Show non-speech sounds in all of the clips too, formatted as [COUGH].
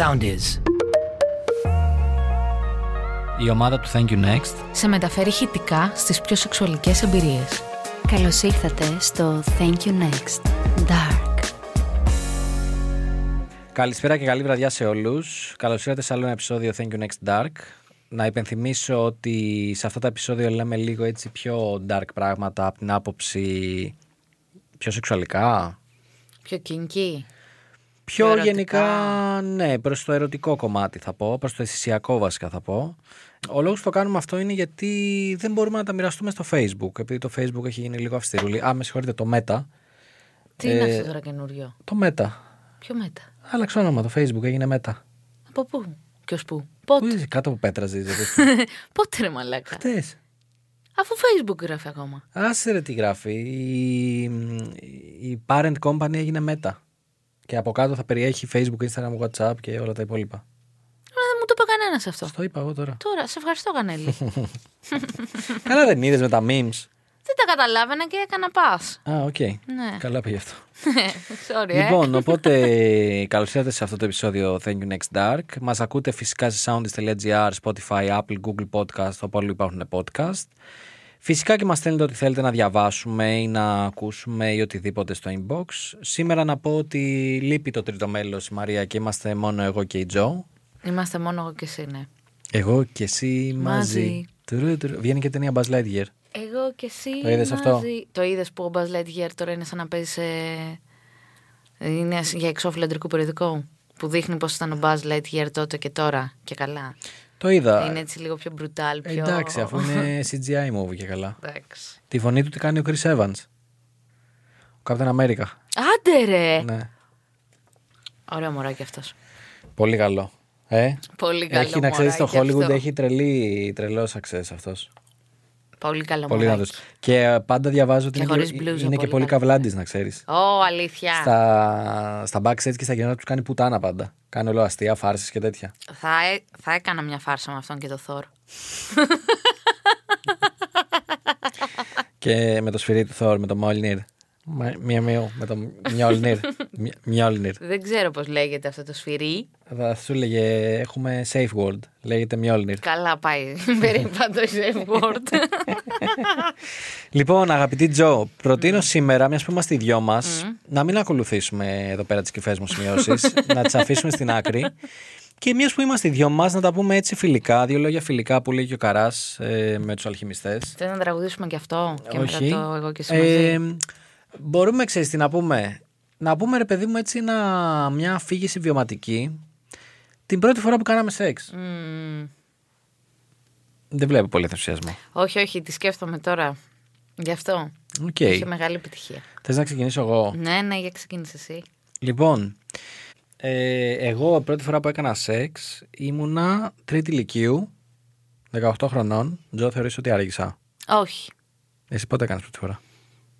sound is. Η ομάδα του Thank You Next σε μεταφέρει ηχητικά στις πιο σεξουαλικές εμπειρίες. Καλώς ήρθατε στο Thank You Next Dark. Καλησπέρα και καλή βραδιά σε όλους. Καλώς ήρθατε σε άλλο ένα επεισόδιο Thank You Next Dark. Να υπενθυμίσω ότι σε αυτά τα επεισόδια λέμε λίγο έτσι πιο dark πράγματα από την άποψη πιο σεξουαλικά. Πιο kinky. Πιο Πιο ερωτικά. γενικά, ναι, προς το ερωτικό κομμάτι θα πω, προς το αισθησιακό βασικά θα πω. Ο λόγος που το κάνουμε αυτό είναι γιατί δεν μπορούμε να τα μοιραστούμε στο Facebook, επειδή το Facebook έχει γίνει λίγο αυστηρούλη. Α, με συγχωρείτε, το Meta. Τι είναι Ε, αυτό τώρα καινούριο; Το Meta. Ποιο μέτα. Άλλαξε όνομα, το Facebook έγινε Meta. Από πού; Και ως πού; Πού Πότε; είσαι, κάτω από πέτρα ζεις. [LAUGHS] Πότε ρε μαλάκα; Χτες. Αφού Facebook γράφει ακόμα. Άσε ρε τι γράφει. Η, η parent company έγινε Meta. Και από κάτω θα περιέχει Facebook, Instagram, WhatsApp και όλα τα υπόλοιπα. Αλλά δεν μου το είπε κανένας αυτό. Στο είπα εγώ τώρα. Τώρα, σε ευχαριστώ Κανέλη. [LAUGHS] Καλά δεν είδες με τα memes. δεν τα καταλάβαινα και έκανα pass. Α, οκ. Ναι. Καλά πήγε αυτό. [LAUGHS] Sorry, ε. Λοιπόν, οπότε καλώς ήρθατε σε αυτό το επεισόδιο Thank You Next Dark. Μας ακούτε φυσικά σε soundist.gr, Spotify, Apple, Google Podcast, όπου αλλού υπάρχουν podcast. Φυσικά και μας στέλνετε ό,τι θέλετε να διαβάσουμε ή να ακούσουμε ή οτιδήποτε στο inbox. Σήμερα να πω ότι λείπει το τρίτο μέλος η Μαρία και είμαστε μόνο εγώ και η Τζο. Είμαστε μόνο εγώ και εσύ, ναι. Εγώ και εσύ μαζί. Μαζί. Τουρου, τουρου. Βγαίνει και ταινία Buzz Lightyear. Εγώ και εσύ. Το είδες μαζί. αυτό; Το είδες που ο Buzz Lightyear τώρα είναι σαν να παίζει σε. Είναι για εξώφυλλο αντρικού περιοδικό. Που δείχνει πώς ήταν ο Buzz Lightyear τότε και τώρα. Και καλά. Το είδα. Είναι έτσι λίγο πιο brutal, πιο. Εντάξει, αφού είναι CGI movie και καλά. Εντάξει. Τη φωνή του τι κάνει ο Chris Evans. Ο Captain America. Άντε ρε! Ναι. Ωραίο μωράκι αυτός. Πολύ καλό. Ε, Πολύ καλό. έχει να ξέρεις στο μωράκι Hollywood αυτό. έχει τρελή, τρελός success αυτός. Πολύ καλό Πολύ μωράκι. δυνατό. Και ε, πάντα διαβάζω ότι Και είναι, χωρίς και, μπλούζα, είναι και πολύ πολύ καλό. καβλάντης, να ξέρεις. Ω, αλήθεια. Στα, στα backstage και στα γεννά τους κάνει πουτάνα πάντα. Κάνει όλο αστεία, φάρσει και τέτοια. Θα, έ- θα έκανα μια φάρσα με αυτόν και το Θόρ. [LAUGHS] Και με το σφυρί του Thor, με το Mjolnir. Μα- Μία μία με το Mjolnir. Μι- Mjolnir. Δεν ξέρω πώς λέγεται αυτό το σφυρί. Θα σου έλεγε έχουμε safe word. Λέγεται Mjolnir. Καλά πάει. [LAUGHS] Περίπατο safe word. [LAUGHS] Λοιπόν, αγαπητή Τζο, προτείνω σήμερα, μιας που είμαστε οι δυο μας, να μην ακολουθήσουμε εδώ πέρα τις κρυφέ μου σημειώσεις, [LAUGHS] να τις αφήσουμε στην άκρη. Και μιας που είμαστε οι δυο μας, να τα πούμε έτσι φιλικά, δύο λόγια φιλικά που λέει και ο Καράς ε, με τους αλχημιστές. Θέλω να τραγουδήσουμε κι αυτό και Όχι. μετά το εγώ και εσύ μαζί; Ε, μπορούμε, ξέρεις τι να πούμε; Να πούμε, ρε παιδί μου, έτσι ένα, μια αφήγηση βιωματική την πρώτη φορά που κάναμε σεξ. Μμμ. Δεν βλέπω πολύ ενθουσιασμό. όχι, όχι, τη σκέφτομαι τώρα. Γι' αυτό. Οκ. Είχε μεγάλη επιτυχία. Θες να ξεκινήσω εγώ; Ναι, ναι, για ξεκίνησε εσύ. Λοιπόν, ε, εγώ πρώτη φορά που έκανα σεξ ήμουνα τρίτη ηλικίου, 18 χρονών. Τζο, θεωρείς ότι άργησα; Όχι. Εσύ πότε έκανες πρώτη φορά;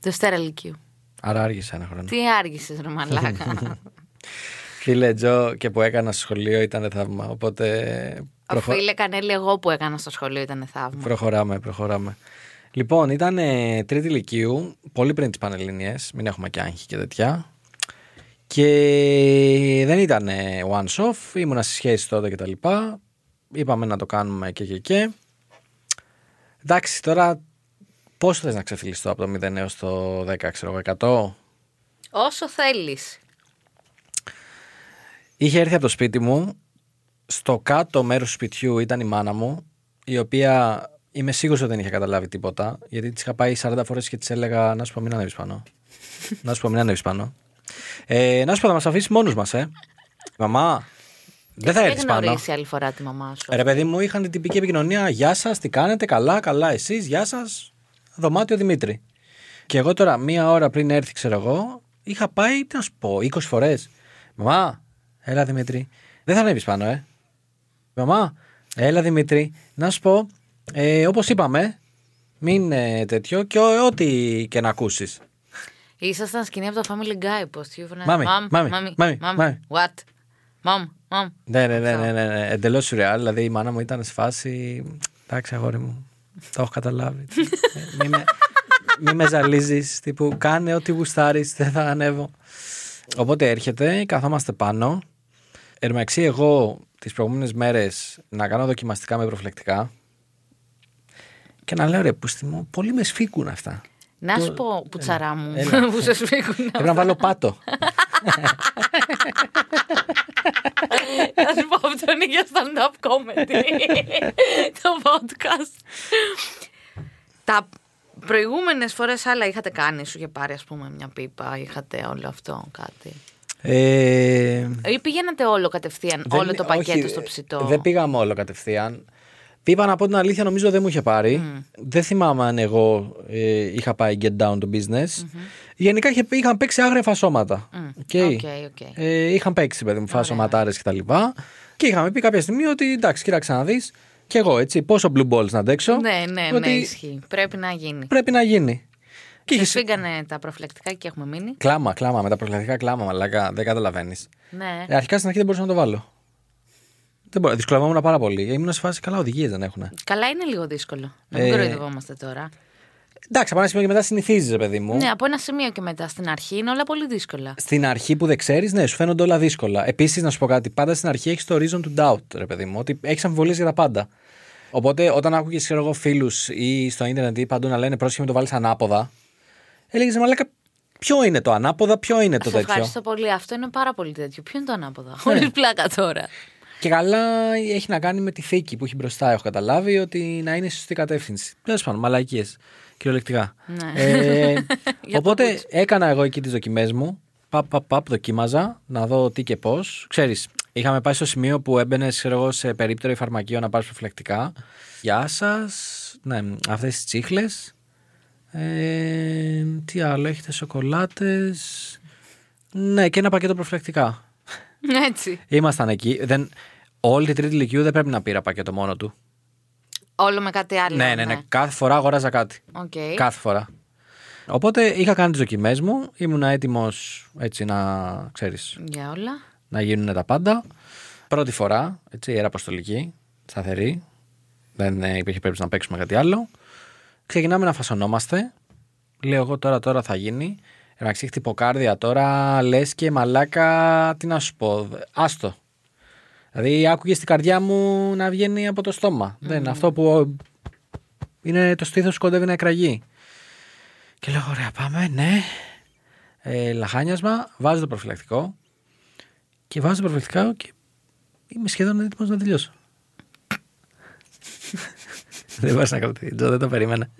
Δευτέρα Λυκείου. Άρα άργησα ένα χρόνο. Τι άργησες, ρε μαλάκα. [LAUGHS] Φίλε, Τζο, και που έκανα στο σχολείο ήταν θαύμα. Οπότε προχω- Φίλε Κανέλη, εγώ που έκανα στο σχολείο ήταν θαύμα. προχωράμε, προχωράμε. Λοιπόν, ήταν ε, τρίτη ηλικίου, πολύ πριν τις Πανελληνίες, μην έχουμε και άγχη και τέτοια. Και δεν ήταν ε, one off, ήμουνα στη σχέση τότε και τα λοιπά. Είπαμε να το κάνουμε και και και. Εντάξει, τώρα πόσο θες να ξεφυλιστώ από το 0 έως το 10, ξέρω εγώ, 100. Όσο θέλεις. Είχε έρθει από το σπίτι μου. Στο κάτω μέρος του σπιτιού ήταν η μάνα μου, η οποία είμαι σίγουρος ότι δεν είχε καταλάβει τίποτα, γιατί της είχα πάει 40 φορές και της έλεγα Να σου πω, μην ανέβεις πάνω. [LAUGHS] να σου πω, μην ανέβεις πάνω. Ε, να σου πω, θα μας αφήσεις μόνους μας, ε. Μαμά, δεν θα έρθεις Δεν πάνω. γνωρίσει άλλη φορά τη μαμά σου. Ρε παιδί μου, είχαν την τυπική επικοινωνία. Γεια σας, τι κάνετε, καλά, καλά, εσείς, γεια σας. Δωμάτιο Δημήτρη. Και εγώ τώρα, μία ώρα πριν έρθει, ξέρω εγώ, είχα πάει, τι να σου πω, 20 φορές. Μαμά, έλα Δημήτρη. Δεν θα ανέβεις πάνω, ε. Μαμά, έλα Δημήτρη. Να σου πω, ε, όπως είπαμε, μην ε, τέτοιο και ό- ό,τι και να ακούσεις. Ήσασταν σκηνή από το Family Guy. Πώς τι φωνάζει. Μάμι, Mom, μάμι, mami, μάμι, mom, μάμι. What? Mom, mom. Ναι, ναι, ναι, ναι, ναι, ναι. εντελώς σουρεάλ. Δηλαδή η μάνα μου ήταν σε φάση. Εντάξει, αγόρι μου. Το έχω καταλάβει. Ε, μη, με, μη με ζαλίζεις. Τύπου κάνε ό,τι γουστάρεις. Δεν θα ανέβω. Οπότε έρχεται, καθόμαστε πάνω. Εν τω μεταξύ, εγώ τις προηγούμενες μέρες να κάνω δοκιμαστικά με προφυλακτικά και να λέω ρε, πούστη μου, πολύ μες σφίγγουν αυτά. Να σου Το- πω, πουτσαρά μου, Έλα. [LAUGHS] που σε σφίγγουν. Πρέπει να βάλω πάτο. [LAUGHS] Να σου πω, αυτό είναι για stand-up comedy. το podcast. Τα προηγούμενες φορές άλλα είχατε κάνει, σου είχε πάρει, ας πούμε, μια πίπα, είχατε όλο αυτό κάτι; Ε, Ή πηγαίνατε όλο κατευθείαν, δεν- όλο το πακέτο όχι, στο ψητό; Δεν πήγαμε όλο κατευθείαν. Πήγα να πω την αλήθεια, νομίζω δεν μου είχε πάρει. Δεν θυμάμαι αν εγώ ε, είχα πάει get down to business. Γενικά είχε, είχαν παίξει άγρια σώματα. Okay. OK, OK. Ε, είχαν παίξει, παιδί μου, φασωματάρες κτλ. Και, και είχαμε πει κάποια στιγμή ότι εντάξει, κοίταξε να δεις. Και εγώ έτσι, πόσο blue balls να αντέξω. Ναι, ναι, ναι, ότι ισχύει. Πρέπει να γίνει. Πρέπει να γίνει. Και Σε είχε σφίγγανε τα προφυλακτικά και έχουμε μείνει. Κλάμα, κλάμα, με τα προφυλακτικά κλάμα, μαλάκα. Δεν καταλαβαίνεις. Ναι. Ε, αρχικά στην αρχή δεν μπορούσα να το βάλω. Δεν μπορώ, δυσκολευόμουν πάρα πολύ. Ήμουν σε φάση καλά, οδηγίες δεν έχουν. Καλά είναι λίγο δύσκολο. Να μην Ε, κοροϊδευόμαστε τώρα. Εντάξει, από ένα σημείο και μετά συνηθίζεις, παιδί μου. Ναι, από ένα σημείο και μετά στην αρχή είναι όλα πολύ δύσκολα. Στην αρχή που δεν ξέρεις, ναι, σου φαίνονται όλα δύσκολα. Επίσης, να σου πω κάτι, πάντα στην αρχή έχεις το reason to doubt, ρε παιδί μου, ότι έχεις αμφιβολίες για τα πάντα. Οπότε, όταν άκουγες, ξέρω εγώ, φίλους ή στο ίντερνετ ή παντού να λένε πρόσχημα το βάλεις ανάποδα, έλεγες μαλάκα, ποιο είναι το ανάποδα, ποιο είναι το Σε τέτοιο. ευχαριστώ πολύ. Αυτό είναι πάρα πολύ τέτοιο. Ποιο είναι το ανάποδα; Όλη πλάκα τώρα. Και καλά έχει να κάνει με τη θήκη που έχει μπροστά, έχω καταλάβει, ότι να είναι στη σωστή κατεύθυνση. Τέλος πάντων, μαλακίες. Κυριολεκτικά. Ναι. Ε, [LAUGHS] Για οπότε παπούτσι. έκανα εγώ εκεί τις δοκιμές μου. Παπ, παπ, παπ, δοκίμαζα να δω τι και πώς. Ξέρεις, είχαμε πάει στο σημείο που έμπαινες, ξέρω εγώ, σε περίπτερο ή φαρμακείο να πάρει προφυλακτικά. Γεια σας. Ναι, αυτές τις τσίχλες. Ε, τι άλλο, έχετε σοκολάτες. Ναι, και ένα πακέτο προφυλακτικά. [LAUGHS] Έτσι. Ήμασταν εκεί. Δεν... Όλη τη τρίτη λυκείου δεν πρέπει να πήρα πακέτο μόνο του. Όλο με κάτι άλλο. Ναι, ναι, ναι. Κάθε φορά αγόραζα κάτι. Οκ. Κάθε φορά. Οπότε είχα κάνει τις δοκιμές μου. Ήμουν έτοιμος έτσι να ξέρεις Για όλα. να γίνουν τα πάντα. Πρώτη φορά, έτσι, ιεραποστολική, σταθερή. Δεν ε, υπήρχε περίπτωση να παίξουμε κάτι άλλο. Ξεκινάμε να φασωνόμαστε. Λέω εγώ τώρα, τώρα θα γίνει. Εντάξει, χτυποκάρδια τώρα, λες και μαλάκα, τι να σου πω. Άστο. Δηλαδή, άκουγες την καρδιά μου να βγαίνει από το στόμα. Δεν είναι αυτό που είναι το στήθος που κοντεύει να εκραγεί. Και λέω, ωραία, πάμε, ναι. Ε, λαχάνιασμα, βάζω το προφυλακτικό. Και βάζω το προφυλακτικό και είμαι σχεδόν έτοιμος να τελειώσω. [LAUGHS] δεν μπορούσα να κρατήσει, Τζο, δεν το περίμενα.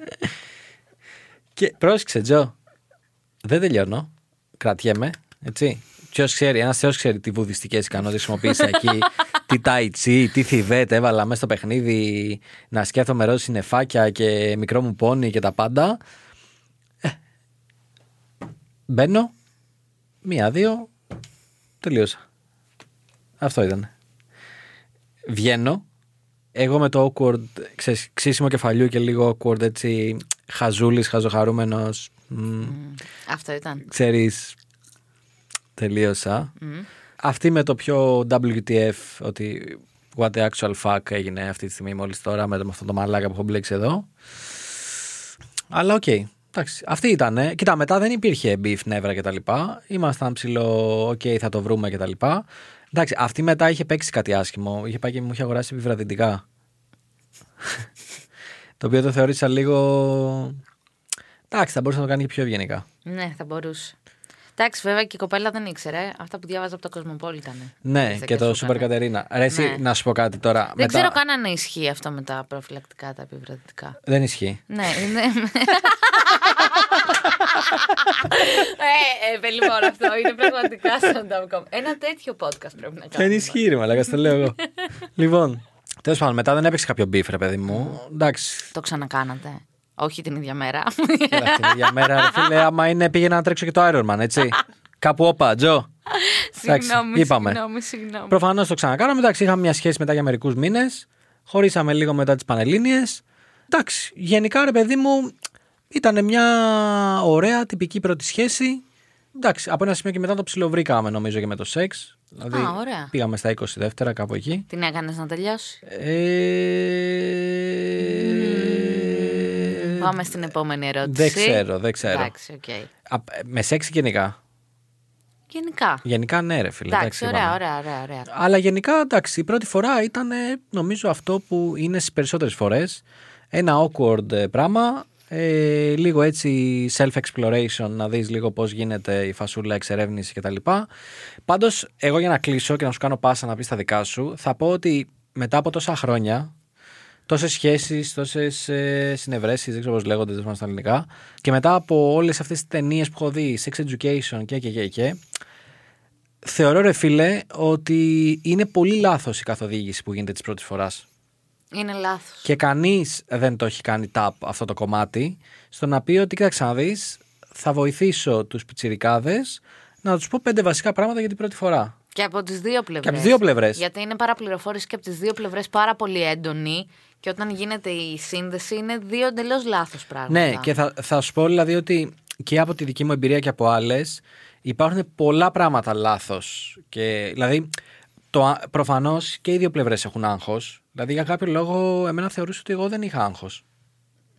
και πρόσεξε, Τζο, δεν τελειώνω. Κρατιέμαι, έτσι. Ποιος ξέρει, ένας θεός ξέρει τι βουδιστικές ικανότητες χρησιμοποίησα εκεί, [LAUGHS] τι ταϊτσί, τι θηβέτ έβαλα μέσα στο παιχνίδι, να σκέφτομαι ροζ συννεφάκια και μικρό μου πόνι και τα πάντα. Ε, μπαίνω, μία, δύο, τελείωσα. Αυτό ήταν. Βγαίνω. Εγώ με το awkward, ξέρεις, ξύσιμο κεφαλιού και λίγο awkward έτσι, χαζούλης, χαζοχαρούμενος. Μ, Αυτό ήταν. ξέρεις, τελείωσα. Αυτή με το πιο WTF, ότι what the actual fuck έγινε αυτή τη στιγμή μόλις τώρα με, με αυτό το μαλάκα που έχω μπλέξει εδώ. Αλλά οκ. Εντάξει, αυτή ήταν. Κοίτα, μετά δεν υπήρχε beef, νεύρα κτλ. Ήμασταν ψηλό, οκ, θα το βρούμε κτλ. Εντάξει, αυτή μετά είχε παίξει κάτι άσχημο. Είχε πάει και μου είχε αγοράσει επιβραδυτικά. [LAUGHS] το οποίο το θεώρησα λίγο. Εντάξει, θα μπορούσε να το κάνει και πιο ευγενικά. Ναι, θα μπορούσε. Εντάξει, βέβαια και η κοπέλα δεν ήξερε. Αυτά που διάβαζα από το Κοσμοπόλη ήταν. Ναι, και το Super Κατερίνα. Ρε, εσύ, Ναι. να σου πω κάτι τώρα. Δεν μετά- ξέρω καν αν ισχύει αυτό με τα προφυλακτικά, τα επιβραδυτικά. Δεν ισχύει. Ναι, είναι. [LAUGHS] ε, ε, λοιπόν, αυτό είναι πραγματικά stand-up comedy. Ένα τέτοιο podcast πρέπει να κάνουμε. Δεν ισχύει, ρε Μαλάκα, το λέω εγώ. [LAUGHS] λοιπόν, τέλος πάντων, μετά δεν έπαιξε κάποιο beef, ρε παιδί μου. Εντάξει. Το ξανακάνατε. Όχι την ίδια μέρα. Κοίτα, την ίδια μέρα, ρε φίλε, άμα είναι, πήγαινα να τρέξω και το Ironman, έτσι. Κάπου όπα, Τζο. Εντάξει, συγγνώμη, είπαμε. συγγνώμη, συγγνώμη. Προφανώς το ξανακάναμε. Εντάξει, είχαμε μια σχέση μετά για μερικούς μήνες. Χωρίσαμε λίγο μετά τις Πανελλήνιες. Εντάξει, γενικά ρε παιδί μου, ήταν μια ωραία τυπική πρώτη σχέση. Εντάξει, από ένα σημείο και μετά το ψιλοβρήκαμε νομίζω και με το σεξ. Δηλαδή, Α, ωραία. πήγαμε στα 20 δεύτερα κάπου εκεί. Την έκανες να τελειώσει. Ε... Πάμε στην επόμενη ερώτηση. Δεν ξέρω, δεν ξέρω. Εντάξει, οκ. Α, Με σεξ γενικά; Γενικά. Γενικά ναι, ρε φίλε. Εντάξει, είπαμε. ωραία, ωραία, ωραία, ωραία. Αλλά γενικά εντάξει, η πρώτη φορά ήταν ε, νομίζω αυτό που είναι στις περισσότερες φορές. Ένα awkward ε, πράγμα. Ε, λίγο έτσι self-exploration, να δεις λίγο πώς γίνεται η φασούλα εξερεύνηση κτλ. Πάντως, εγώ για να κλείσω και να σου κάνω πάσα να πεις τα δικά σου, θα πω ότι μετά από τόσα χρόνια, τόσες σχέσεις, τόσες ε, συνευρέσεις, δεν ξέρω πώς λέγονται, δεν θυμάμαι στα ελληνικά, και μετά από όλες αυτές τις ταινίες που έχω δει, sex education και και και και, θεωρώ ρε φίλε ότι είναι πολύ λάθος η καθοδήγηση που γίνεται της πρώτης φοράς. Είναι λάθος. Και κανείς δεν το έχει κάνει tap αυτό το κομμάτι στο να πει ότι κοίταξε να δεις, θα βοηθήσω τους πιτσιρικάδες να τους πω πέντε βασικά πράγματα για την πρώτη φορά. Και από τις δύο πλευρές. Και από τις δύο πλευρές. Γιατί είναι παραπληροφόρηση και από τις δύο πλευρές πάρα πολύ έντονη. Και όταν γίνεται η σύνδεση είναι δύο εντελώς λάθος πράγματα. Ναι, και θα, θα σου πω δηλαδή ότι και από τη δική μου εμπειρία και από άλλες υπάρχουν πολλά πράγματα λάθος. Δηλαδή, το, προφανώς και οι δύο πλευρές έχουν άγχος. Δηλαδή, για κάποιο λόγο, εμένα θεωρούσε ότι εγώ δεν είχα άγχος.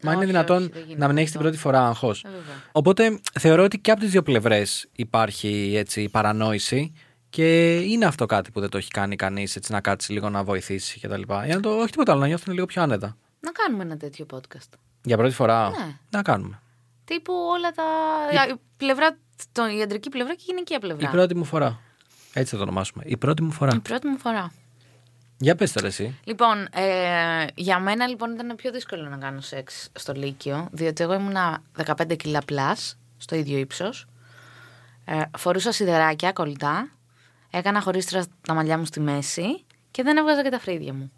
Μα είναι Όχι, δυνατόν όχι, δεν γίνεται να μην έχεις την αυτό. πρώτη φορά άγχος. Ε, βέβαια. Οπότε θεωρώ ότι και από τις δύο πλευρές υπάρχει έτσι παρανόηση και είναι αυτό κάτι που δεν το έχει κάνει κανείς έτσι να κάτσει λίγο να βοηθήσει κτλ. Για να το, όχι τίποτα άλλο, να νιώθουν λίγο πιο άνετα. Να κάνουμε ένα τέτοιο podcast. Για πρώτη φορά; Ναι. Να κάνουμε. Τύπου όλα τα. Η, πλευρά, το, η ιατρική πλευρά και η γυναικεία πλευρά. Η πρώτη μου φορά. Έτσι θα το ονομάσουμε. Η πρώτη μου φορά. Η πρώτη μου φορά. Για πες τώρα εσύ. Λοιπόν, ε, για μένα λοιπόν ήταν πιο δύσκολο να κάνω σεξ στο Λύκειο, διότι εγώ ήμουνα 15 κιλά πλάς, στο ίδιο ύψος. Ε, φορούσα σιδεράκια κολλητά, έκανα χωρίστρα τα μαλλιά μου στη μέση και δεν έβγαζα και τα φρύδια μου.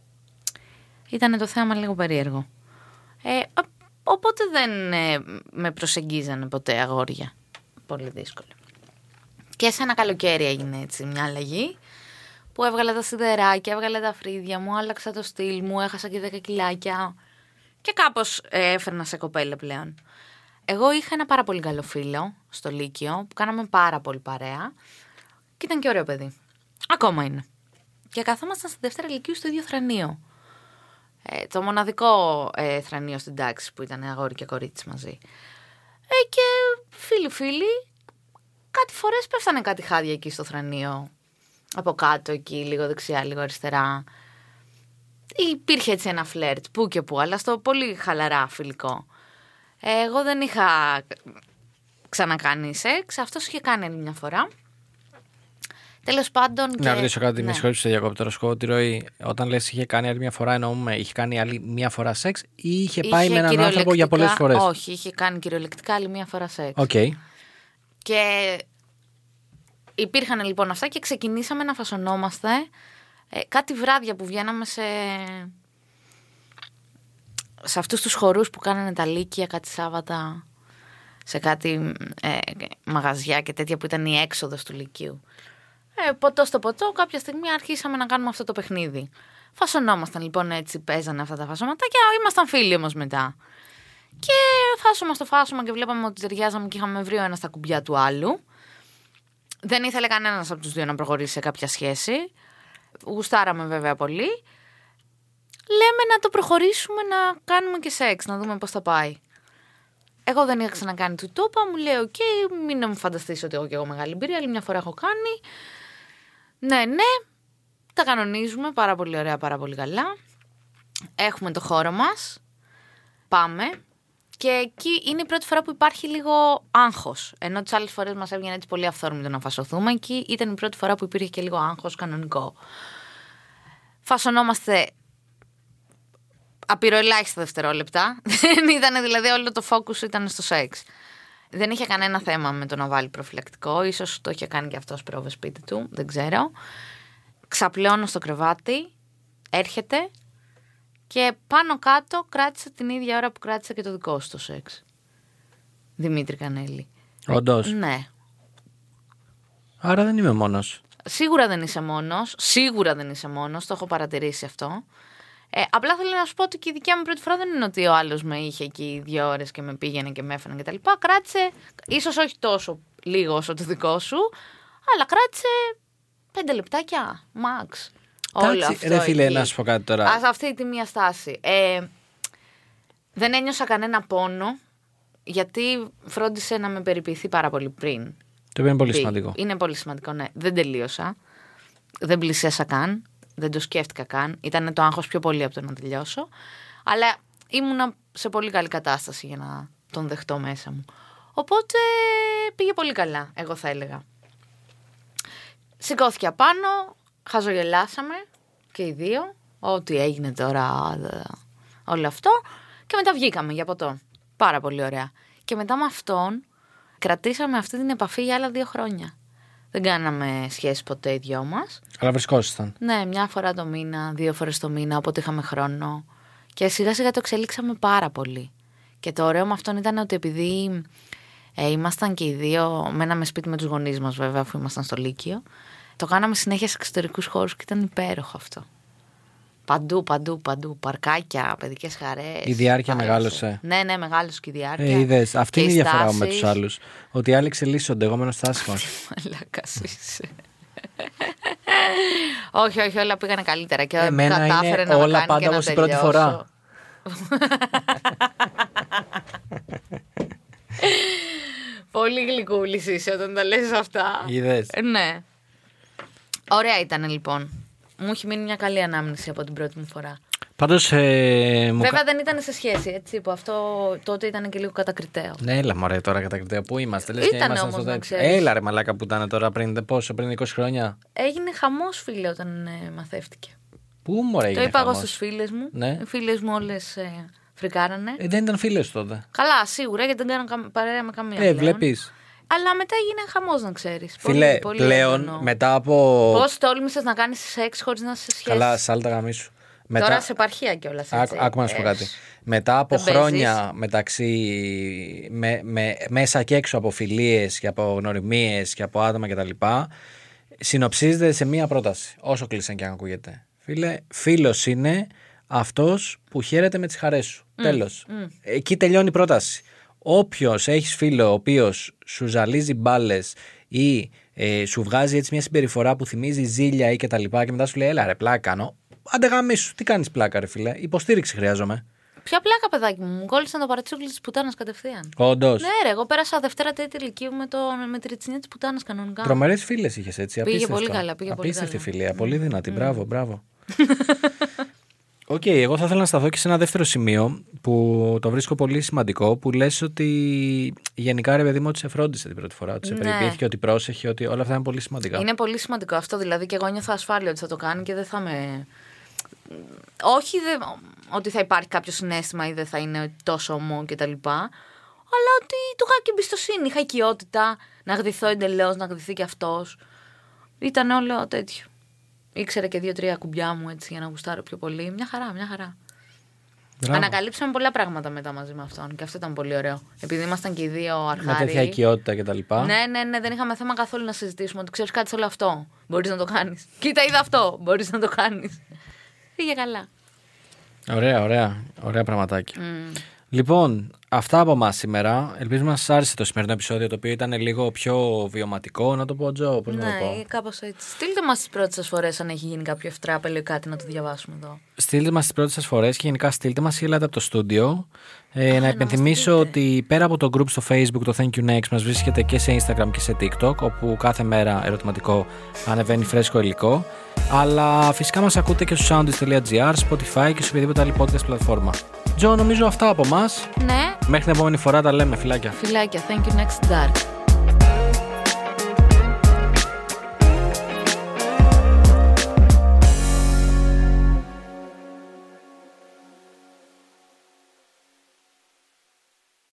Ήταν το θέμα λίγο περίεργο. Ε, α- οπότε δεν ε, με προσεγγίζανε ποτέ αγόρια. Πολύ δύσκολο. Και σε ένα καλοκαίρι έγινε έτσι μια αλλαγή που έβγαλα τα σιδεράκια, έβγαλα τα φρύδια μου, άλλαξα το στυλ μου, έχασα και 10 κιλάκια και κάπως ε, έφερνα σε κοπέλα πλέον. Εγώ είχα ένα πάρα πολύ καλό φίλο στο Λύκειο που κάναμε πάρα πολύ παρέα και ήταν και ωραίο παιδί. Ακόμα είναι. Και καθόμασταν στη Δευτέρα Λυκείου στο ίδιο θρανείο. Ε, το μοναδικό ε, θρανείο στην τάξη που ήταν αγόρι και κορίτσι μαζί. Ε, και φίλοι φίλοι, κάτι φορές πέφτανε κάτι χάδια εκεί στο θρανείο. Από κάτω εκεί, λίγο δεξιά, λίγο αριστερά. Υπήρχε έτσι ένα φλερτ, που και που, αλλά στο πολύ χαλαρά φιλικό. Ε, εγώ δεν είχα ξανακάνει σεξ, αυτός είχε κάνει άλλη μια φορά. Τέλος πάντων και... Να ρωτήσω κάτι, ναι. με συγχωρείτε σε διακόπτω τώρα σκό, τη ροή. Όταν λες είχε κάνει άλλη μια φορά, εννοούμε είχε κάνει άλλη μια φορά σεξ ή είχε, πάει με έναν άνθρωπο για πολλές κυριολεκτικά- φορές; Όχι, είχε κάνει κυριολεκτικά άλλη μια φορά σεξ. Οκ. Και υπήρχαν λοιπόν αυτά και ξεκινήσαμε να φασωνόμαστε ε, κάτι βράδια που βγαίναμε σε, σε αυτούς τους χορούς που κάνανε τα λύκεια κάτι Σάββατα σε κάτι ε, μαγαζιά και τέτοια που ήταν η έξοδος του Λυκείου. Ε, ποτό στο ποτό κάποια στιγμή αρχίσαμε να κάνουμε αυτό το παιχνίδι. Φασωνόμασταν λοιπόν έτσι, παίζανε αυτά τα φασωματάκια, ήμασταν φίλοι όμως μετά. Και φάσωμα στο φάσωμα και βλέπαμε ότι ταιριάζαμε και είχαμε βρει ο ένας τα κουμπιά του άλλου. Δεν ήθελε κανένας από τους δύο να προχωρήσει σε κάποια σχέση. Γουστάραμε βέβαια πολύ. Λέμε να το προχωρήσουμε να κάνουμε και σεξ, να δούμε πώς θα πάει. Εγώ δεν είχα ξανακάνει του το 'πα, μου λέει: Οκ, μην μου φανταστείς ότι έχω και εγώ μεγάλη εμπειρία. Άλλη μια φορά έχω κάνει. Ναι, ναι, τα κανονίζουμε πάρα πολύ ωραία, πάρα πολύ καλά. Έχουμε το χώρο μας. Πάμε. Και εκεί είναι η πρώτη φορά που υπάρχει λίγο άγχος. Ενώ τις άλλες φορές μας έβγαινε έτσι πολύ αυθόρμητο να φασωθούμε, εκεί ήταν η πρώτη φορά που υπήρχε και λίγο άγχος κανονικό. Φασωνόμαστε απειροελάχιστα δευτερόλεπτα. [LAUGHS] Δεν ήταν δηλαδή όλο το focus ήταν στο σεξ. Δεν είχε κανένα θέμα με το να βάλει προφυλακτικό. Ίσως το είχε κάνει και αυτός πρόβε σπίτι του. Δεν ξέρω. Ξαπλώνω στο κρεβάτι. Έρχεται. Και πάνω κάτω κράτησε την ίδια ώρα που κράτησε και το δικό σου το σεξ. Δημήτρη Κανέλη. Όντως. Ναι. Άρα δεν είμαι μόνος. Σίγουρα δεν είσαι μόνος. Σίγουρα δεν είσαι μόνος. Το έχω παρατηρήσει αυτό. Ε, απλά θέλω να σου πω ότι και η δικιά μου πρώτη φορά δεν είναι ότι ο άλλος με είχε εκεί δύο ώρες και με πήγαινε και με έφερε κτλ. Κράτησε, ίσως όχι τόσο λίγο όσο το δικό σου, αλλά κράτησε πέντε λεπτάκια, max. Όλο Εντάξει, αυτό ρε φίλε, εκεί. να σου πω κάτι τώρα. Ας αυτή τη μία στάση. Ε, δεν ένιωσα κανένα πόνο, γιατί φρόντισε να με περιποιηθεί πάρα πολύ πριν. Το οποίο είναι πολύ πει. σημαντικό. Είναι πολύ σημαντικό, ναι. Δεν τελείωσα. Δεν πλησίασα καν. Δεν το σκέφτηκα καν. Ήταν το άγχος πιο πολύ από το να τελειώσω. Αλλά ήμουνα σε πολύ καλή κατάσταση για να τον δεχτώ μέσα μου. Οπότε πήγε πολύ καλά, εγώ θα έλεγα. Σηκώθηκε απάνω, χαζογελάσαμε και οι δύο. Ό,τι έγινε τώρα, δε- όλο αυτό. Και μετά βγήκαμε για ποτό. Πάρα πολύ ωραία. Και μετά με αυτόν κρατήσαμε αυτή την επαφή για άλλα δύο χρόνια. Δεν κάναμε σχέση ποτέ οι δυο μας. Αλλά βρισκόσασταν. Ναι, μια φορά το μήνα, δύο φορές το μήνα, όποτε είχαμε χρόνο. Και σιγά σιγά το εξελίξαμε πάρα πολύ. Και το ωραίο με αυτόν ήταν ότι επειδή ε, ήμασταν και οι δύο, μέναμε σπίτι με τους γονείς μας βέβαια, αφού ήμασταν στο Λύκειο, το κάναμε συνέχεια σε εξωτερικούς χώρους και ήταν υπέροχο αυτό. Παντού, παντού, παντού. Παρκάκια, παιδικές χαρές. Η διάρκεια μεγάλωσε. Ναι, ναι, μεγάλωσε και η διάρκεια. Ε, είδες, αυτή Και είναι η οι διαφορά μου με στάσεις. τους άλλους. Ότι οι άλλοι εξελίσσονται, εγώ μένω στάσιμος. [LAUGHS] Μαλάκας είσαι. όχι, όχι, όλα πήγανε καλύτερα. Και Εμένα κατάφερε είναι να με όλα κάνει πάντα και να όπως την πρώτη τελειώσω. φορά. [LAUGHS] Πολύ γλυκούλης είσαι όταν τα λες αυτά. Είδες. Ε, Ναι. Ωραία ήταν λοιπόν. Μου έχει μείνει μια καλή ανάμνηση από την πρώτη μου φορά. Πάντως. Ε, μου Βέβαια δεν ήταν σε σχέση, έτσι, που αυτό τότε ήταν και λίγο κατακριτέο. Ναι, έλα μωρέ τώρα κατακριτέα. Πού είμαστε, λες και Ήτανε ήμασταν όμως, στο να τέτοιο. ξέρεις. Έλα ρε μαλάκα που ήταν τώρα πριν, πόσο, πριν 20 χρόνια. Έγινε χαμός φίλε όταν ε, μαθεύτηκε. Πού μωρέ Το έγινε είπα εγώ χαμός; στους φίλες μου. Ναι. Οι φίλες μου όλες ε, φρικάρανε. Ε, δεν ήταν φίλες τότε. Καλά, σίγουρα γιατί δεν κάνω καμ- παρέα με καμία. Ε, πλέον. βλέπεις. Αλλά μετά έγινε χαμός, να ξέρεις. Φίλε, πλέον μετά από. Πώς τόλμησες να κάνεις σεξ χωρίς να σε σχέση. Καλά, σάλτα γαμίσου. Μετά... Τώρα σε επαρχία κιόλας. Άκου, άκου να σου πω κάτι. Μετά από Δεν χρόνια μεταξύ. Με, με, μέσα και έξω από φιλίες και από γνωριμίες και από άτομα κτλ. Συνοψίζεται σε μία πρόταση. Όσο κλείσαν και αν ακούγεται. Φίλε, φίλος είναι αυτός που χαίρεται με τις χαρές σου. Τέλος. Εκεί τελειώνει η πρόταση. Όποιος έχεις φίλο ο οποίος σου ζαλίζει μπάλες ή ε, σου βγάζει έτσι μια συμπεριφορά που θυμίζει ζήλια ή κτλ. Και, και μετά σου λέει, Έλα ρε, πλάκα κάνω. Άντε γαμίσου, τι κάνεις πλάκα, ρε φίλε. Υποστήριξη χρειάζομαι. Ποια πλάκα, παιδάκι μου, μου κόλλησαν το παρατσούκλι της πουτάνας κατευθείαν. Όντως. Ναι, ρε, εγώ πέρασα Δευτέρα Τρίτη ηλικίου με, το, με τη ριτσινιά της πουτάνας κανονικά. Τρομερές φίλες είχες έτσι. Πήγε απίστευτο. πολύ καλά, πήγε πολύ Απίστευτη καλά. φιλία. Πολύ δυνατή. Μπράβο, μπράβο. [LAUGHS] Οκ, εγώ θα ήθελα να σταθώ και σε ένα δεύτερο σημείο που το βρίσκω πολύ σημαντικό. Που λες ότι γενικά ρε παιδί μου ότι σε φρόντισε την πρώτη φορά. Ότι σε Ναι. περιποιήθηκε, ότι πρόσεχε, ότι όλα αυτά είναι πολύ σημαντικά. Είναι πολύ σημαντικό αυτό, δηλαδή και εγώ νιώθω ασφάλεια ότι θα το κάνει και δεν θα με. Όχι δε... ότι θα υπάρχει κάποιο συναίσθημα ή δεν θα είναι τόσο ωμό κτλ. Αλλά ότι του είχα και εμπιστοσύνη. Είχα οικειότητα να γδυθώ εντελώς, να γδυθεί και αυτός. Ήταν όλο τέτοιο. Ήξερε και δύο-τρία κουμπιά μου έτσι για να γουστάρω πιο πολύ. Μια χαρά, μια χαρά. Μπράβο. Ανακαλύψαμε πολλά πράγματα μετά μαζί με αυτόν και αυτό ήταν πολύ ωραίο. Επειδή ήμασταν και οι δύο Με αρχάρι. τέτοια οικειότητα κτλ. Ναι, ναι, ναι, δεν είχαμε θέμα καθόλου να συζητήσουμε. Ότι ξέρεις κάτι σε όλο αυτό. Μπορείς να το κάνεις. [LAUGHS] Κοίτα, είδα αυτό. Μπορείς να το κάνεις. Πήγε καλά. Ωραία, ωραία. Ωραία πραγματάκια. Μμ. Λοιπόν, αυτά από εμά σήμερα. Ελπίζουμε να σας άρεσε το σημερινό επεισόδιο το οποίο ήταν λίγο πιο βιωματικό. Να το πω, Τζο, πώς να το πω. Ναι, κάπως έτσι. Στείλτε μας τις πρώτες σας φορές αν έχει γίνει κάποιο ευτράπελο ή κάτι να το διαβάσουμε εδώ. Στείλτε μας τις πρώτες σας φορές και γενικά στείλτε μας ή ελάτε από το στούντιο. Ε, να μας υπενθυμίσω στείλετε. ότι πέρα από το group στο facebook, το Thank You Next, μας βρίσκεται και σε Instagram και σε TikTok, όπου κάθε μέρα ερωτηματικό ανεβαίνει φρέσκο υλικό. Αλλά φυσικά μας ακούτε και στο soundist.gr, Spotify και σε οποιαδήποτε άλλη podcast πλατφόρμα. Τζο, νομίζω αυτά από εμά. Ναι, Μέχρι την επόμενη φορά τα λέμε, φιλάκια. φιλάκια. Thank you next dark.